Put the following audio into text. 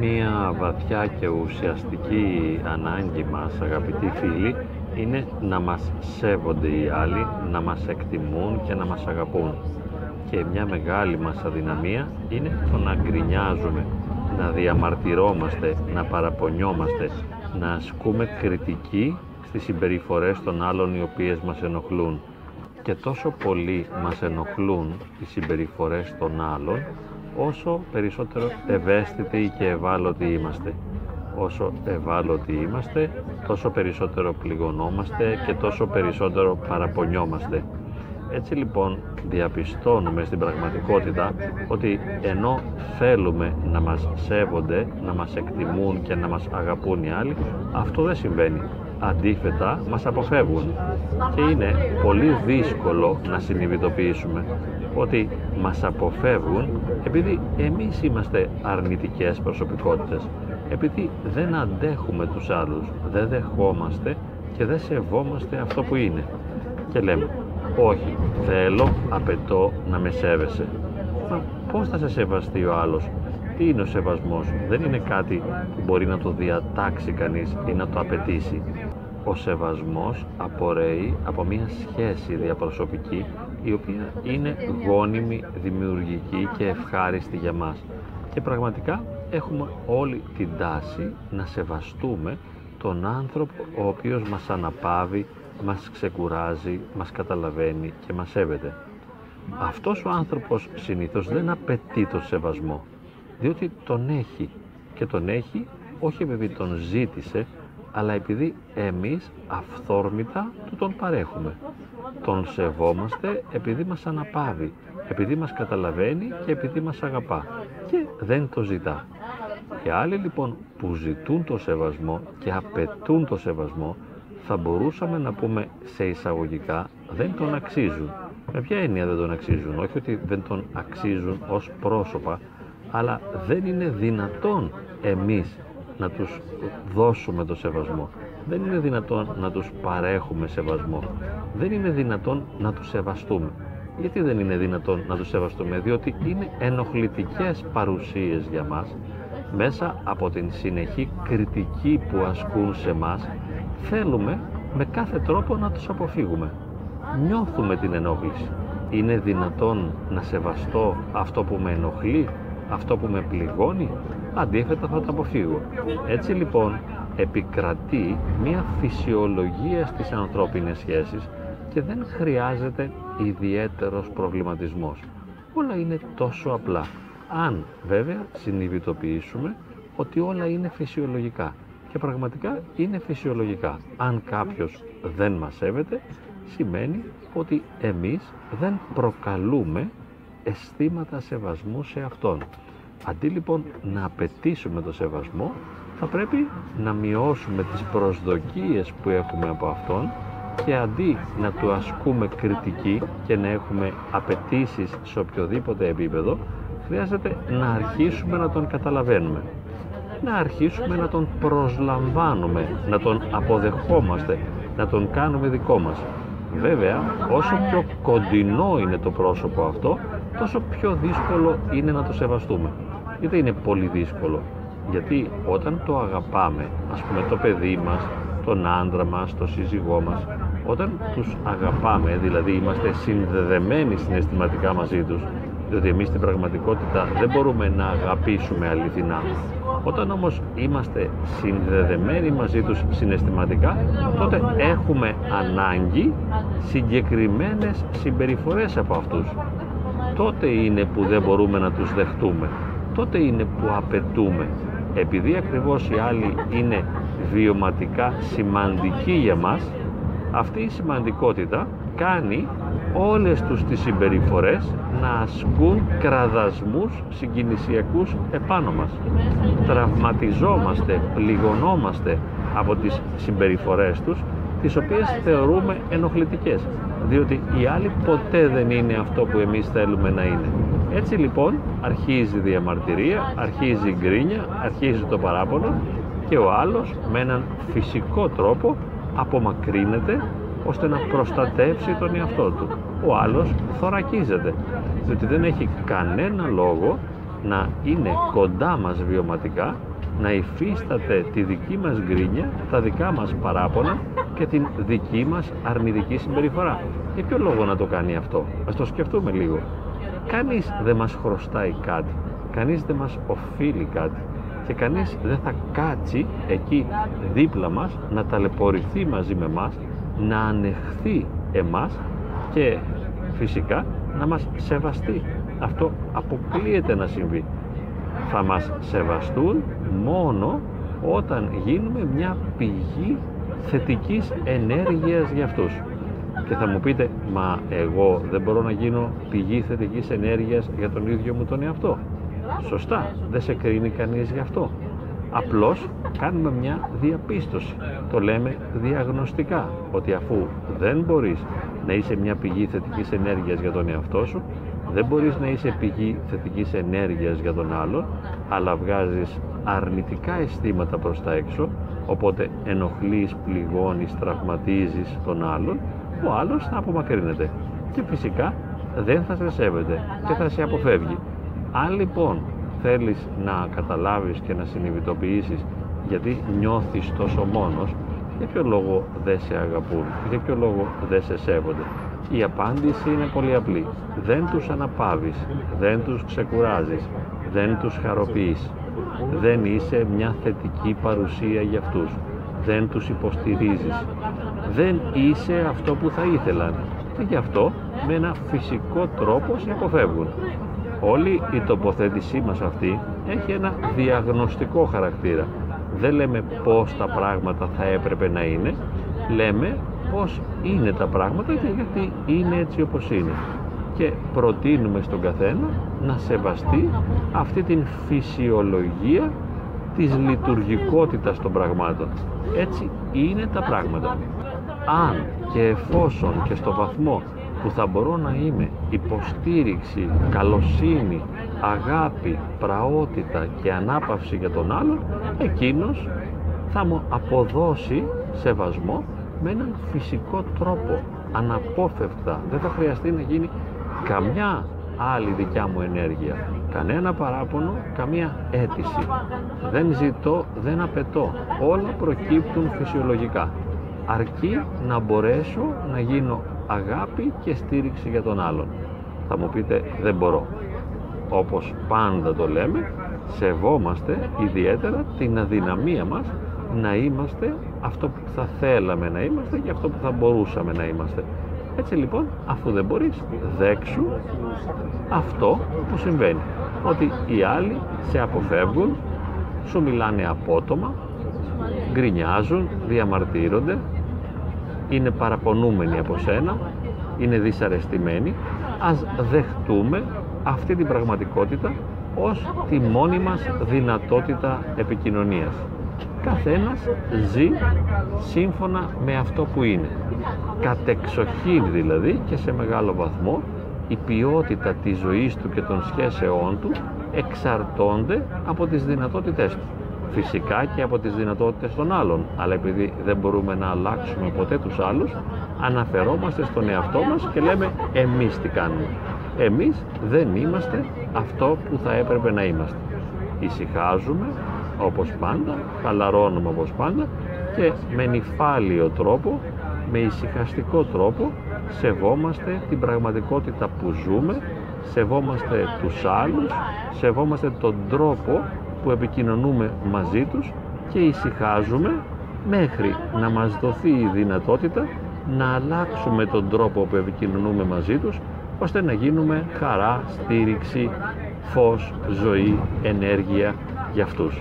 Μία βαθιά και ουσιαστική ανάγκη μας, αγαπητοί φίλοι, είναι να μας σέβονται οι άλλοι, να μας εκτιμούν και να μας αγαπούν. Και μια μεγάλη μας αδυναμία είναι το να γκρινιάζουμε, να διαμαρτυρόμαστε, να παραπονιόμαστε, να ασκούμε κριτική στις συμπεριφορές των άλλων οι οποίες μας ενοχλούν. Και τόσο πολύ μας ενοχλούν οι συμπεριφορές των άλλων, όσο περισσότερο ευαίσθητοι και ευάλωτοι είμαστε. Όσο ευάλωτοι είμαστε, τόσο περισσότερο πληγωνόμαστε και τόσο περισσότερο παραπονιόμαστε. Έτσι λοιπόν διαπιστώνουμε στην πραγματικότητα ότι ενώ θέλουμε να μας σέβονται, να μας εκτιμούν και να μας αγαπούν οι άλλοι, αυτό δεν συμβαίνει. Αντίθετα, μας αποφεύγουν. Και είναι πολύ δύσκολο να συνειδητοποιήσουμε ότι μας αποφεύγουν επειδή εμείς είμαστε αρνητικές προσωπικότητες. Επειδή δεν αντέχουμε τους άλλους, δεν δεχόμαστε και δεν σεβόμαστε αυτό που είναι. Και λέμε, όχι, θέλω, απαιτώ να με σέβεσαι. Μα πώς θα σε σεβαστεί ο άλλος, τι είναι ο σεβασμός, δεν είναι κάτι που μπορεί να το διατάξει κανείς ή να το απαιτήσει. Ο σεβασμός απορρέει από μια σχέση διαπροσωπική η οποία είναι γόνιμη, δημιουργική και ευχάριστη για μας. Και πραγματικά έχουμε όλη την τάση να σεβαστούμε τον άνθρωπο ο οποίος μας αναπαύει, μας ξεκουράζει, μας καταλαβαίνει και μας σέβεται. Αυτός ο άνθρωπος συνήθως δεν απαιτεί τον σεβασμό, διότι τον έχει και τον έχει όχι επειδή τον ζήτησε, αλλά επειδή εμείς αυθόρμητα του τον παρέχουμε. Τον σεβόμαστε επειδή μας αναπαύει, επειδή μας καταλαβαίνει και επειδή μας αγαπά και δεν το ζητά. Οι άλλοι λοιπόν που ζητούν το σεβασμό και απαιτούν το σεβασμό θα μπορούσαμε να πούμε σε εισαγωγικά δεν τον αξίζουν. Με ποια έννοια δεν τον αξίζουν, όχι ότι δεν τον αξίζουν ως πρόσωπα, αλλά δεν είναι δυνατόν εμείς να τους δώσουμε το σεβασμό. Δεν είναι δυνατόν να τους παρέχουμε σεβασμό. Δεν είναι δυνατόν να τους σεβαστούμε. Γιατί δεν είναι δυνατόν να τους σεβαστούμε, διότι είναι ενοχλητικές παρουσίες για μας μέσα από την συνεχή κριτική που ασκούν σε μας θέλουμε με κάθε τρόπο να τους αποφύγουμε. Νιώθουμε την ενόχληση. Είναι δυνατόν να σεβαστώ αυτό που με ενοχλεί, αυτό που με πληγώνει, αντίθετα θα το αποφύγω. Έτσι λοιπόν επικρατεί μια φυσιολογία στις ανθρώπινες σχέσεις και δεν χρειάζεται ιδιαίτερος προβληματισμός. Όλα είναι τόσο απλά. Αν βέβαια συνειδητοποιήσουμε ότι όλα είναι φυσιολογικά και πραγματικά είναι φυσιολογικά. Αν κάποιος δεν μας σέβεται, σημαίνει ότι εμείς δεν προκαλούμε αισθήματα σεβασμού σε Αυτόν. Αντί λοιπόν να απαιτήσουμε το σεβασμό, θα πρέπει να μειώσουμε τις προσδοκίες που έχουμε από Αυτόν και αντί να του ασκούμε κριτική και να έχουμε απαιτήσεις σε οποιοδήποτε επίπεδο, χρειάζεται να αρχίσουμε να τον καταλαβαίνουμε. Να αρχίσουμε να τον προσλαμβάνουμε, να τον αποδεχόμαστε, να τον κάνουμε δικό μας. Βέβαια, όσο πιο κοντινό είναι το πρόσωπο αυτό, τόσο πιο δύσκολο είναι να το σεβαστούμε. Γιατί είναι πολύ δύσκολο. Γιατί όταν το αγαπάμε, ας πούμε το παιδί μας, τον άντρα μας, τον σύζυγό μας, όταν τους αγαπάμε, δηλαδή είμαστε συνδεδεμένοι συναισθηματικά μαζί τους, διότι εμείς στην πραγματικότητα δεν μπορούμε να αγαπήσουμε αληθινά. Όταν όμως είμαστε συνδεδεμένοι μαζί τους συναισθηματικά, τότε έχουμε ανάγκη συγκεκριμένες συμπεριφορές από αυτούς. Τότε είναι που δεν μπορούμε να τους δεχτούμε. Τότε είναι που απαιτούμε. Επειδή ακριβώς οι άλλοι είναι βιωματικά σημαντικοί για μας, αυτή η σημαντικότητα κάνει όλες τους τις συμπεριφορές να ασκούν κραδασμούς συγκινησιακούς επάνω μας. Τραυματιζόμαστε, πληγωνόμαστε από τις συμπεριφορές τους, τις οποίες θεωρούμε ενοχλητικές, διότι οι άλλοι ποτέ δεν είναι αυτό που εμείς θέλουμε να είναι. Έτσι λοιπόν αρχίζει η διαμαρτυρία, αρχίζει η γκρίνια, αρχίζει το παράπονο και ο άλλος με έναν φυσικό τρόπο απομακρύνεται ώστε να προστατεύσει τον εαυτό του. Ο άλλος θωρακίζεται, διότι δεν έχει κανένα λόγο να είναι κοντά μας βιωματικά να υφίσταται τη δική μας γκρίνια, τα δικά μας παράπονα και την δική μας αρνητική συμπεριφορά. Για ποιο λόγο να το κάνει αυτό, ας το σκεφτούμε λίγο. Κανείς δεν μας χρωστάει κάτι, κανείς δεν μας οφείλει κάτι και κανείς δεν θα κάτσει εκεί δίπλα μας να ταλαιπωρηθεί μαζί με μας, να ανεχθεί εμάς και φυσικά να μας σεβαστεί. Αυτό αποκλείεται να συμβεί. Θα μας σεβαστούν μόνο όταν γίνουμε μια πηγή θετικής ενέργειας για αυτούς. Και θα μου πείτε, μα εγώ δεν μπορώ να γίνω πηγή θετικής ενέργειας για τον ίδιο μου τον εαυτό. Σωστά, δεν σε κρίνει κανείς γι' αυτό. Απλώς κάνουμε μια διαπίστωση. Το λέμε διαγνωστικά, ότι αφού δεν μπορείς να είσαι μια πηγή θετικής ενέργειας για τον εαυτό σου, δεν μπορείς να είσαι πηγή θετικής ενέργειας για τον άλλον, αλλά βγάζεις αρνητικά αισθήματα προς τα έξω, οπότε ενοχλείς, πληγώνεις, τραυματίζεις τον άλλον, ο άλλος θα απομακρύνεται και φυσικά δεν θα σε σέβεται και θα σε αποφεύγει. Αν λοιπόν θέλεις να καταλάβεις και να συνειδητοποιήσεις γιατί νιώθεις τόσο μόνος, για ποιο λόγο δεν σε αγαπούν, για ποιο λόγο δεν σε σέβονται. Η απάντηση είναι πολύ απλή. Δεν τους αναπάβεις, δεν τους ξεκουράζεις, δεν τους χαροποιείς. Δεν είσαι μια θετική παρουσία για αυτούς. Δεν τους υποστηρίζεις. Δεν είσαι αυτό που θα ήθελαν. Και γι' αυτό με ένα φυσικό τρόπο σε αποφεύγουν. Όλη η τοποθέτησή μας αυτή έχει ένα διαγνωστικό χαρακτήρα. Δεν λέμε πώς τα πράγματα θα έπρεπε να είναι, λέμε πώς είναι τα πράγματα και γιατί είναι έτσι όπως είναι. Και προτείνουμε στον καθένα να σεβαστεί αυτή την φυσιολογία της λειτουργικότητας των πραγμάτων. Έτσι είναι τα πράγματα. Αν και εφόσον και στο βαθμό που θα μπορώ να είμαι υποστήριξη, καλοσύνη, αγάπη, πραότητα και ανάπαυση για τον άλλον, εκείνος θα μου αποδώσει σεβασμό με έναν φυσικό τρόπο, αναπόφευκτα. Δεν θα χρειαστεί να γίνει καμιά άλλη δικιά μου ενέργεια. Κανένα παράπονο, καμία αίτηση. Δεν ζητώ, δεν απαιτώ. Όλα προκύπτουν φυσιολογικά. Αρκεί να μπορέσω να γίνω αγάπη και στήριξη για τον άλλον. Θα μου πείτε δεν μπορώ. Όπως πάντα το λέμε, σεβόμαστε ιδιαίτερα την αδυναμία μας να είμαστε αυτό που θα θέλαμε να είμαστε και αυτό που θα μπορούσαμε να είμαστε. Έτσι λοιπόν, αφού δεν μπορείς, δέξου αυτό που συμβαίνει. Ότι οι άλλοι σε αποφεύγουν, σου μιλάνε απότομα, γκρινιάζουν, διαμαρτύρονται, είναι παραπονούμενοι από σένα, είναι δυσαρεστημένοι, ας δεχτούμε αυτή την πραγματικότητα ως τη μόνη μας δυνατότητα επικοινωνίας. Καθένας ζει σύμφωνα με αυτό που είναι. Κατεξοχήν δηλαδή και σε μεγάλο βαθμό η ποιότητα της ζωής του και των σχέσεών του εξαρτώνται από τις δυνατότητές του. Φυσικά και από τις δυνατότητες των άλλων. Αλλά επειδή δεν μπορούμε να αλλάξουμε ποτέ τους άλλους αναφερόμαστε στον εαυτό μας και λέμε εμείς τι κάνουμε εμείς δεν είμαστε αυτό που θα έπρεπε να είμαστε. Ησυχάζουμε όπως πάντα χαλαρώνουμε όπως πάντα και με νυφάλιο τρόπο με ησυχαστικό τρόπο σεβόμαστε την πραγματικότητα που ζούμε σεβόμαστε τους άλλους σεβόμαστε τον τρόπο που επικοινωνούμε μαζί τους και ησυχάζουμε μέχρι να μας δοθεί η δυνατότητα να αλλάξουμε τον τρόπο που επικοινωνούμε μαζί τους ώστε να γίνουμε χαρά, στήριξη, φως, ζωή, ενέργεια για αυτούς.